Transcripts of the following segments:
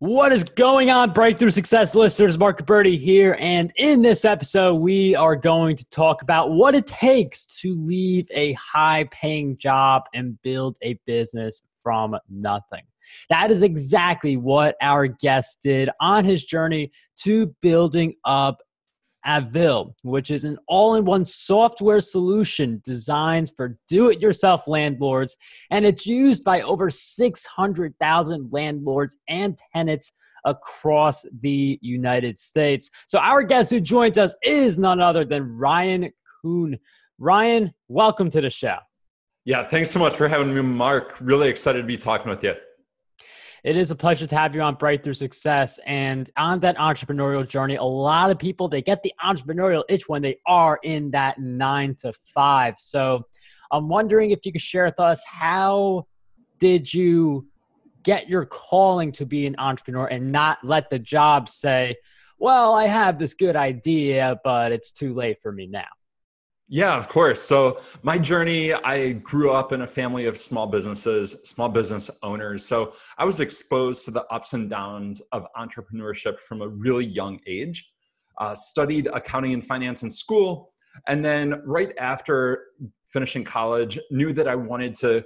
What is going on, Breakthrough Success listeners? Mark Birdie here. And in this episode, we are going to talk about what it takes to leave a high paying job and build a business from nothing. That is exactly what our guest did on his journey to building up Avail, which is an all in one software solution designed for do it yourself landlords. And it's used by over 600,000 landlords and tenants across the United States. So, our guest who joins us is none other than Ryan Coon. Ryan, welcome to the show. Yeah, thanks so much for having me, Mark. Really excited to be talking with you. It is a pleasure to have you on Breakthrough Success and on that entrepreneurial journey. A lot of people they get the entrepreneurial itch when they are in that nine to five. So I'm wondering if you could share with us how did you get your calling to be an entrepreneur and not let the job say, well, I have this good idea, but it's too late for me now. Yeah, of course. So, my journey, I grew up in a family of small businesses, small business owners. So, I was exposed to the ups and downs of entrepreneurship from a really young age. Uh, studied accounting and finance in school. And then, right after finishing college, knew that I wanted to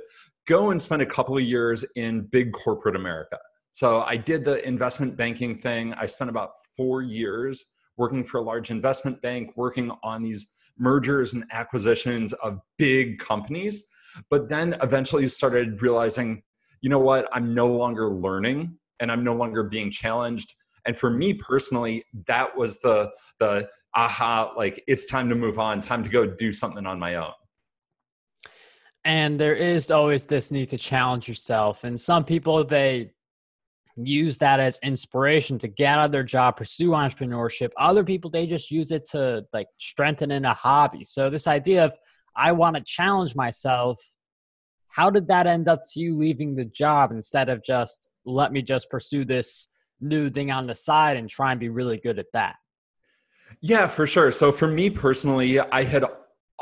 go and spend a couple of years in big corporate America. So, I did the investment banking thing. I spent about four years working for a large investment bank, working on these mergers and acquisitions of big companies, but then eventually started realizing, you know what, I'm no longer learning and I'm no longer being challenged. And for me personally, that was the the aha, like it's time to move on, time to go do something on my own. And there is always this need to challenge yourself. And some people they use that as inspiration to get out of their job, pursue entrepreneurship. Other people, they just use it to like strengthen in a hobby. So this idea of I want to challenge myself, how did that end up to you leaving the job instead of just let me just pursue this new thing on the side and try and be really good at that? Yeah, for sure. So for me personally, I had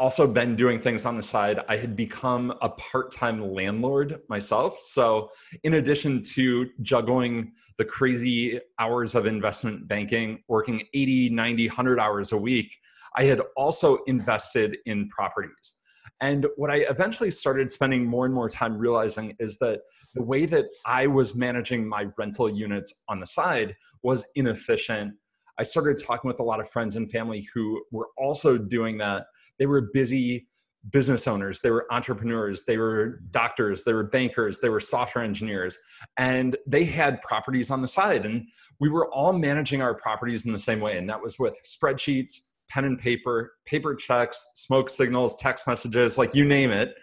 also been doing things on the side. I had become a part time landlord myself. So, in addition to juggling the crazy hours of investment banking, working 80, 90, 100 hours a week, I had also invested in properties. And what I eventually started spending more and more time realizing is that the way that I was managing my rental units on the side was inefficient. I started talking with a lot of friends and family who were also doing that they were busy business owners, they were entrepreneurs, they were doctors, they were bankers, they were software engineers, and they had properties on the side. And we were all managing our properties in the same way. And that was with spreadsheets, pen and paper, paper checks, smoke signals, text messages, like you name it.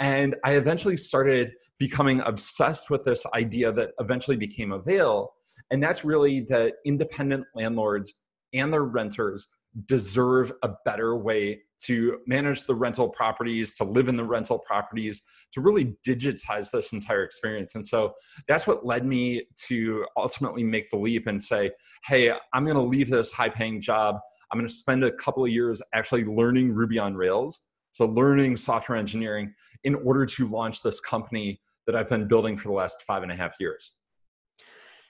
And I eventually started becoming obsessed with this idea that eventually became Avail. And that's really that independent landlords and their renters deserve a better way to manage the rental properties, to live in the rental properties, to really digitize this entire experience. And so that's what led me to ultimately make the leap and say, hey, I'm going to leave this high paying job. I'm going to spend a couple of years actually learning Ruby on Rails. So, learning software engineering in order to launch this company that I've been building for the last five and a half years.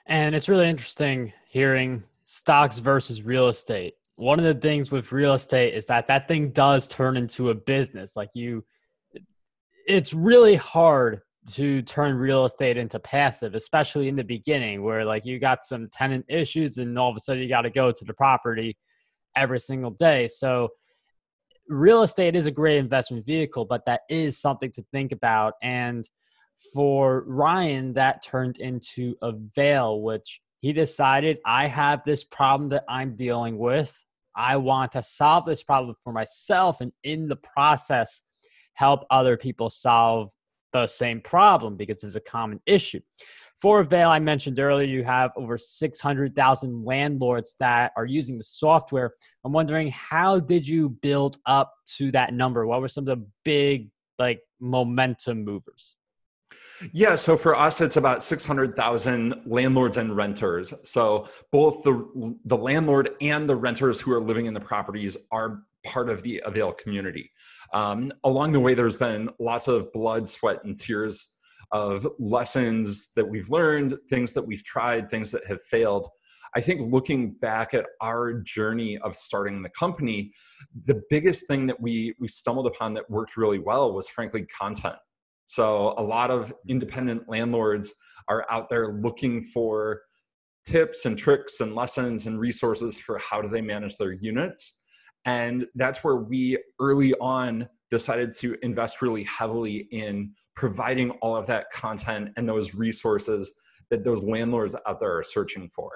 And it's really interesting hearing stocks versus real estate one of the things with real estate is that that thing does turn into a business. Like you, it's really hard to turn real estate into passive, especially in the beginning where like you got some tenant issues and all of a sudden you got to go to the property every single day. So real estate is a great investment vehicle, but that is something to think about. And for Ryan, that turned into a veil, which he decided I have this problem that I'm dealing with. I want to solve this problem for myself and in the process help other people solve the same problem because it's a common issue. For Avail, I mentioned earlier, you have over 600,000 landlords that are using the software. I'm wondering how did you build up to that number? What were some of the big like momentum movers? Yeah, so for us, it's about 600,000 landlords and renters. So both the, the landlord and the renters who are living in the properties are part of the Avail community. Um, along the way, there's been lots of blood, sweat, and tears of lessons that we've learned, things that we've tried, things that have failed. I think looking back at our journey of starting the company, the biggest thing that we we stumbled upon that worked really well was frankly content. So a lot of independent landlords are out there looking for tips and tricks and lessons and resources for how do they manage their units. And that's where we early on decided to invest really heavily in providing all of that content and those resources that those landlords out there are searching for.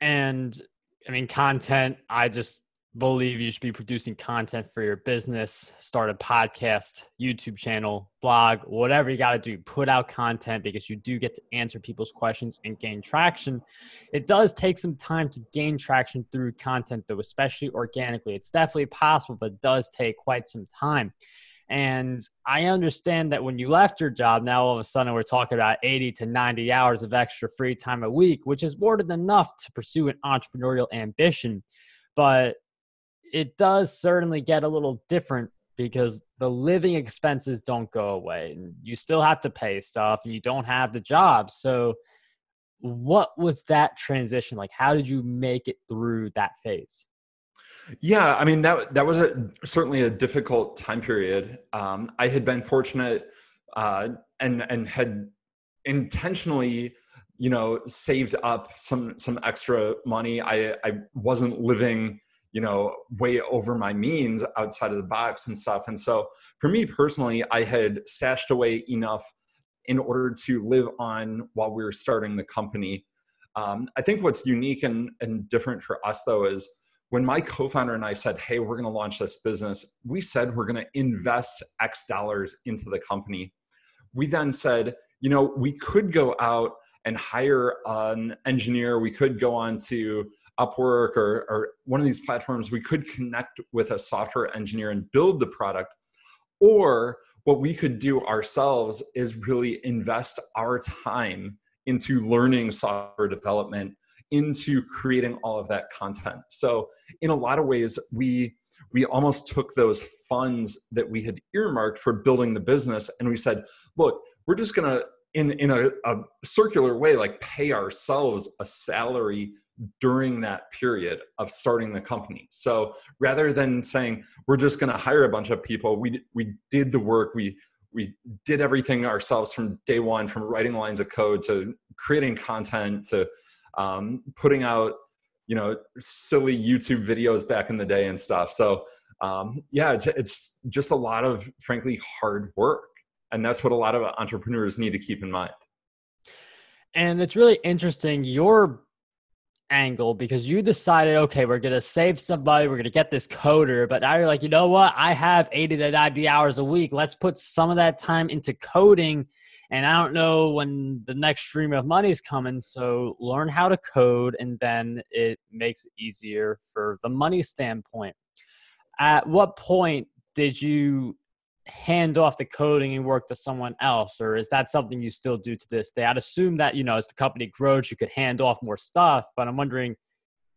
And I mean, content, I just believe you should be producing content for your business, start a podcast, YouTube channel, blog, whatever you got to do. Put out content because you do get to answer people's questions and gain traction. It does take some time to gain traction through content, though, especially organically. It's definitely possible, but it does take quite some time. And I understand that when you left your job, now all of a sudden we're talking about 80 to 90 hours of extra free time a week, which is more than enough to pursue an entrepreneurial ambition. But it does certainly get a little different because the living expenses don't go away and you still have to pay stuff and you don't have the job. So, what was that transition like? How did you make it through that phase? Yeah, I mean that that was a certainly a difficult time period. Um, I had been fortunate uh, and and had intentionally, you know, saved up some some extra money. I I wasn't living you know way over my means outside of the box and stuff. And so for me personally i had stashed away enough in order to live on while we were starting the company. Um, i think what's unique and, and different for us though is when my co-founder and i said hey we're going to launch this business we said we're going to invest x dollars into the company. We then said you know we could go out and hire an engineer. We could go on to Upwork or, or one of these platforms, we could connect with a software engineer and build the product. Or what we could do ourselves is really invest our time into learning software development, into creating all of that content. So, in a lot of ways, we we almost took those funds that we had earmarked for building the business and we said, look, we're just gonna in in a, a circular way like pay ourselves a salary during that period of starting the company. So rather than saying we're just going to hire a bunch of people, we we did the work. We we did everything ourselves from day one, from writing lines of code to creating content to um, putting out you know silly YouTube videos back in the day and stuff. So um, yeah, it's, it's just a lot of frankly hard work, and that's what a lot of entrepreneurs need to keep in mind. And it's really interesting. Your angle because you decided, okay, we're going to save somebody, we're going to get this coder, but now you're like, you know what? I have 80 to 90 hours a week. Let's put some of that time into coding. And I don't know when the next stream of money is coming. So learn how to code, and then it makes it easier for the money standpoint. At what point did you hand off the coding and work to someone else or is that something you still do to this day? I'd assume that you know as the company grows you could hand off more stuff but i'm wondering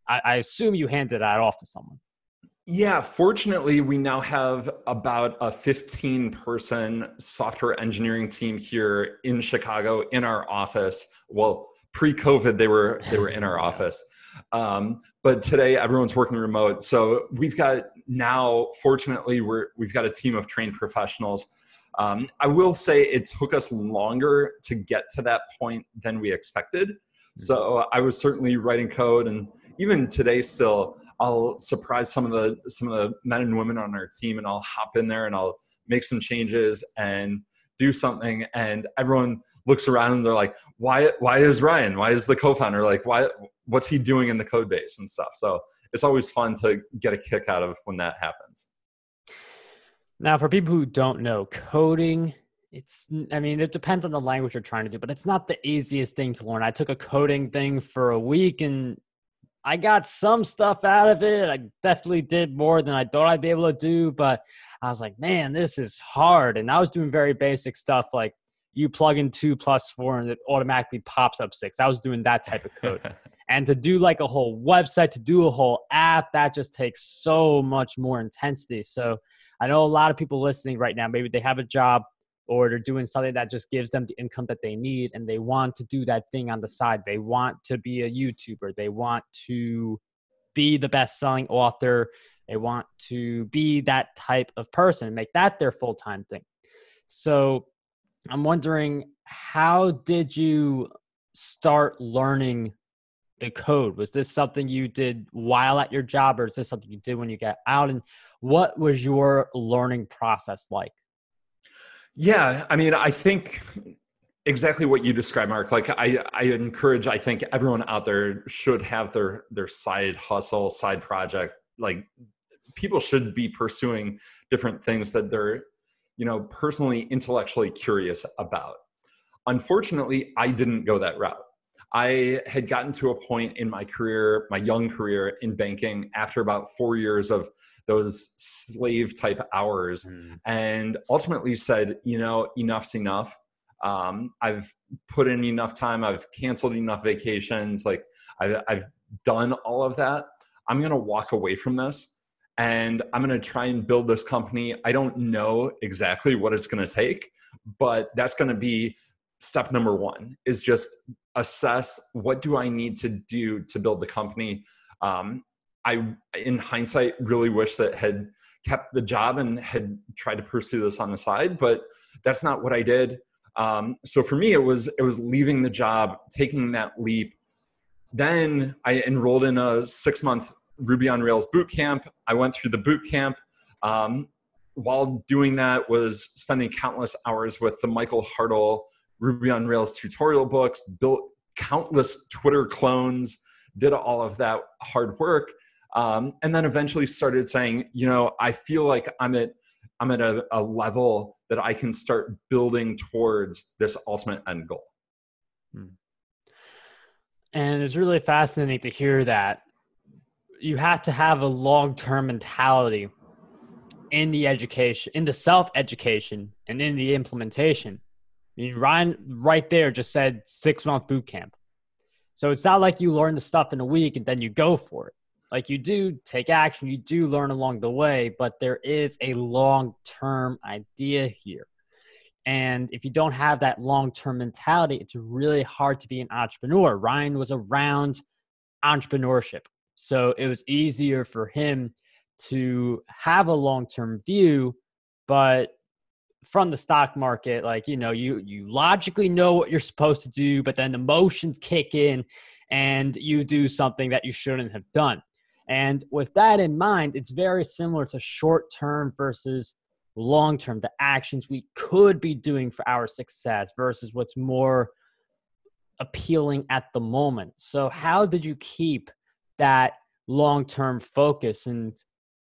i, I assume you handed that off to someone. Yeah fortunately we now have about a 15 person software engineering team here in chicago in our office. Well pre-covid they were they were in our office. Um, but today everyone's working remote. So we've got now, fortunately, we're, we've got a team of trained professionals. Um, I will say it took us longer to get to that point than we expected. Mm-hmm. So I was certainly writing code, and even today, still, I'll surprise some of the some of the men and women on our team, and I'll hop in there and I'll make some changes and do something, and everyone looks around and they're like, "Why? Why is Ryan? Why is the co-founder like? Why? what's he doing in the code base and stuff. So it's always fun to get a kick out of when that happens. Now, for people who don't know, coding, it's, I mean, it depends on the language you're trying to do, but it's not the easiest thing to learn. I took a coding thing for a week and I got some stuff out of it. I definitely did more than I thought I'd be able to do, but I was like, man, this is hard. And I was doing very basic stuff like you plug in two plus four and it automatically pops up six. I was doing that type of code. and to do like a whole website, to do a whole app, that just takes so much more intensity. So I know a lot of people listening right now, maybe they have a job, or they're doing something that just gives them the income that they need and they want to do that thing on the side. They want to be a YouTuber. They want to be the best selling author. They want to be that type of person, and make that their full time thing. So I'm wondering, how did you start learning the code? Was this something you did while at your job, or is this something you did when you got out? And what was your learning process like? Yeah, I mean, I think exactly what you described, Mark. Like, I, I encourage. I think everyone out there should have their their side hustle, side project. Like, people should be pursuing different things that they're, you know, personally, intellectually curious about. Unfortunately, I didn't go that route. I had gotten to a point in my career, my young career in banking, after about four years of those slave type hours, mm. and ultimately said, you know, enough's enough. Um, I've put in enough time. I've canceled enough vacations. Like I've, I've done all of that. I'm going to walk away from this and I'm going to try and build this company. I don't know exactly what it's going to take, but that's going to be step number one is just assess what do I need to do to build the company. Um, I, in hindsight, really wish that had kept the job and had tried to pursue this on the side, but that's not what I did. Um, so for me, it was it was leaving the job, taking that leap. Then I enrolled in a six month Ruby on Rails boot camp. I went through the boot camp. Um, while doing that, was spending countless hours with the Michael Hartl Ruby on Rails tutorial books, built countless Twitter clones, did all of that hard work, um, and then eventually started saying, you know, I feel like I'm at I'm at a, a level that I can start building towards this ultimate end goal. Hmm. And it's really fascinating to hear that you have to have a long term mentality in the education, in the self education, and in the implementation. I mean, Ryan right there just said six month boot camp. So it's not like you learn the stuff in a week and then you go for it. Like you do take action, you do learn along the way, but there is a long term idea here. And if you don't have that long term mentality, it's really hard to be an entrepreneur. Ryan was around entrepreneurship. So it was easier for him to have a long term view, but from the stock market like you know you you logically know what you're supposed to do but then emotions kick in and you do something that you shouldn't have done. And with that in mind it's very similar to short term versus long term the actions we could be doing for our success versus what's more appealing at the moment. So how did you keep that long term focus and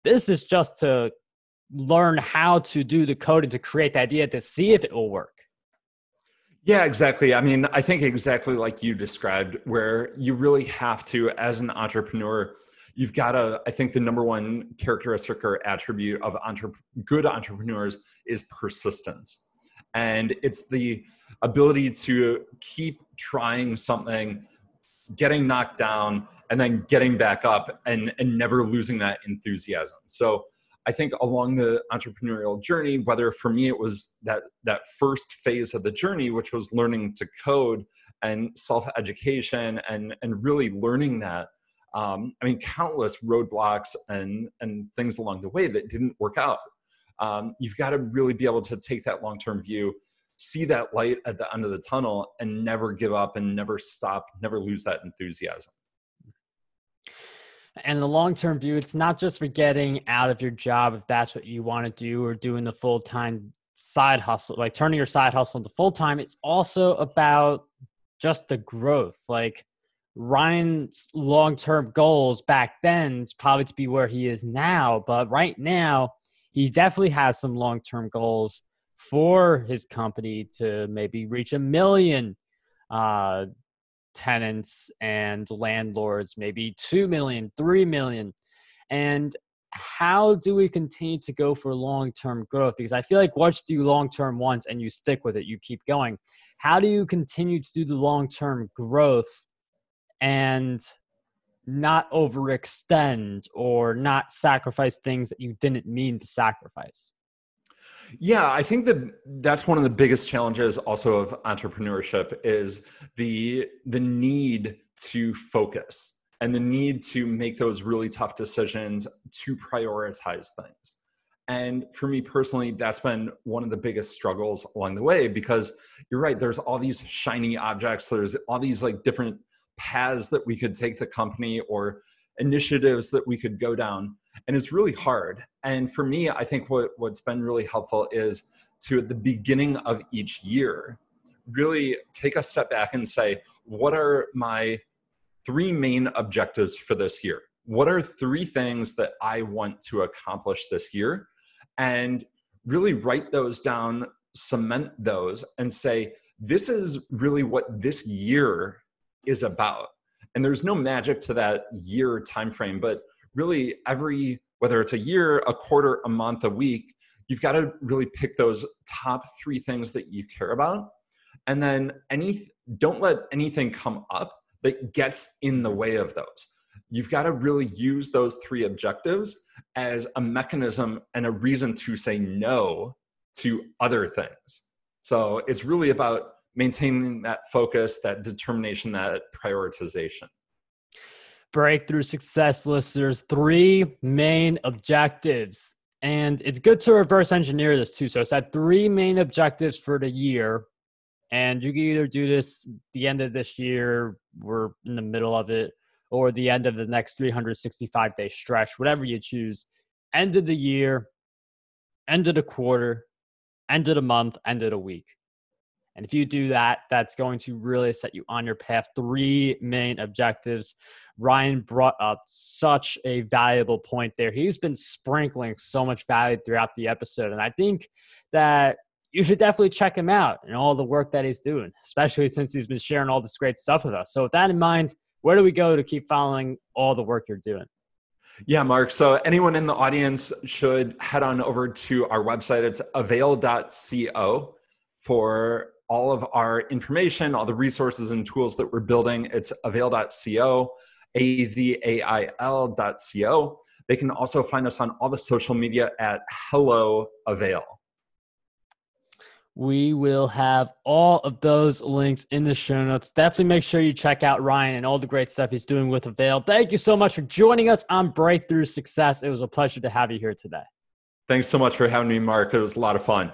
this is just to learn how to do the coding to create the idea to see if it will work. Yeah, exactly. I mean, I think exactly like you described, where you really have to, as an entrepreneur, you've got to, I think the number one characteristic or attribute of good entrepreneurs is persistence. And it's the ability to keep trying something, getting knocked down, and then getting back up and, and never losing that enthusiasm. So, I think along the entrepreneurial journey, whether for me it was that that first phase of the journey, which was learning to code and self-education and and really learning that. Um, I mean, countless roadblocks and and things along the way that didn't work out. Um, you've got to really be able to take that long-term view, see that light at the end of the tunnel, and never give up and never stop, never lose that enthusiasm and the long term view, it's not just for getting out of your job if that's what you want to do or doing the full time side hustle, like turning your side hustle into full time. It's also about just the growth. Like Ryan's long term goals back then is probably to be where he is now, but right now, he definitely has some long term goals for his company to maybe reach a million uh, tenants and landlords, maybe 2 million, 3 million. And how do we continue to go for long term growth? Because I feel like once you do long term once and you stick with it, you keep going. How do you continue to do the long term growth and not overextend or not sacrifice things that you didn't mean to sacrifice? Yeah, I think that that's one of the biggest challenges also of entrepreneurship is the the need to focus and the need to make those really tough decisions to prioritize things. And for me personally, that's been one of the biggest struggles along the way because you're right, there's all these shiny objects, there's all these like different paths that we could take the company or initiatives that we could go down. And it's really hard. And for me, I think what, what's been really helpful is to at the beginning of each year, really take a step back and say, what are my three main objectives for this year? What are three things that I want to accomplish this year? And really write those down, cement those, and say, this is really what this year is about. And there's no magic to that year time frame, but really every whether it's a year, a quarter, a month, a week, you've got to really pick those top three things that you care about. And then any don't let anything come up that gets in the way of those. You've got to really use those three objectives as a mechanism and a reason to say no to other things. So it's really about maintaining that focus, that determination, that prioritization. Breakthrough success listeners, three main objectives. And it's good to reverse engineer this too. So it's at three main objectives for the year and you can either do this the end of this year, we're in the middle of it, or the end of the next 365 day stretch, whatever you choose. End of the year, end of the quarter, end of the month, end of the week. And if you do that, that's going to really set you on your path. Three main objectives. Ryan brought up such a valuable point there. He's been sprinkling so much value throughout the episode. And I think that you should definitely check him out and all the work that he's doing, especially since he's been sharing all this great stuff with us. So, with that in mind, where do we go to keep following all the work you're doing? Yeah, Mark. So, anyone in the audience should head on over to our website. It's avail.co for all of our information, all the resources and tools that we're building. It's avail.co, A V A I L.co. They can also find us on all the social media at Hello Avail. We will have all of those links in the show notes. Definitely make sure you check out Ryan and all the great stuff he's doing with Avail. Thank you so much for joining us on Breakthrough Success. It was a pleasure to have you here today. Thanks so much for having me, Mark. It was a lot of fun.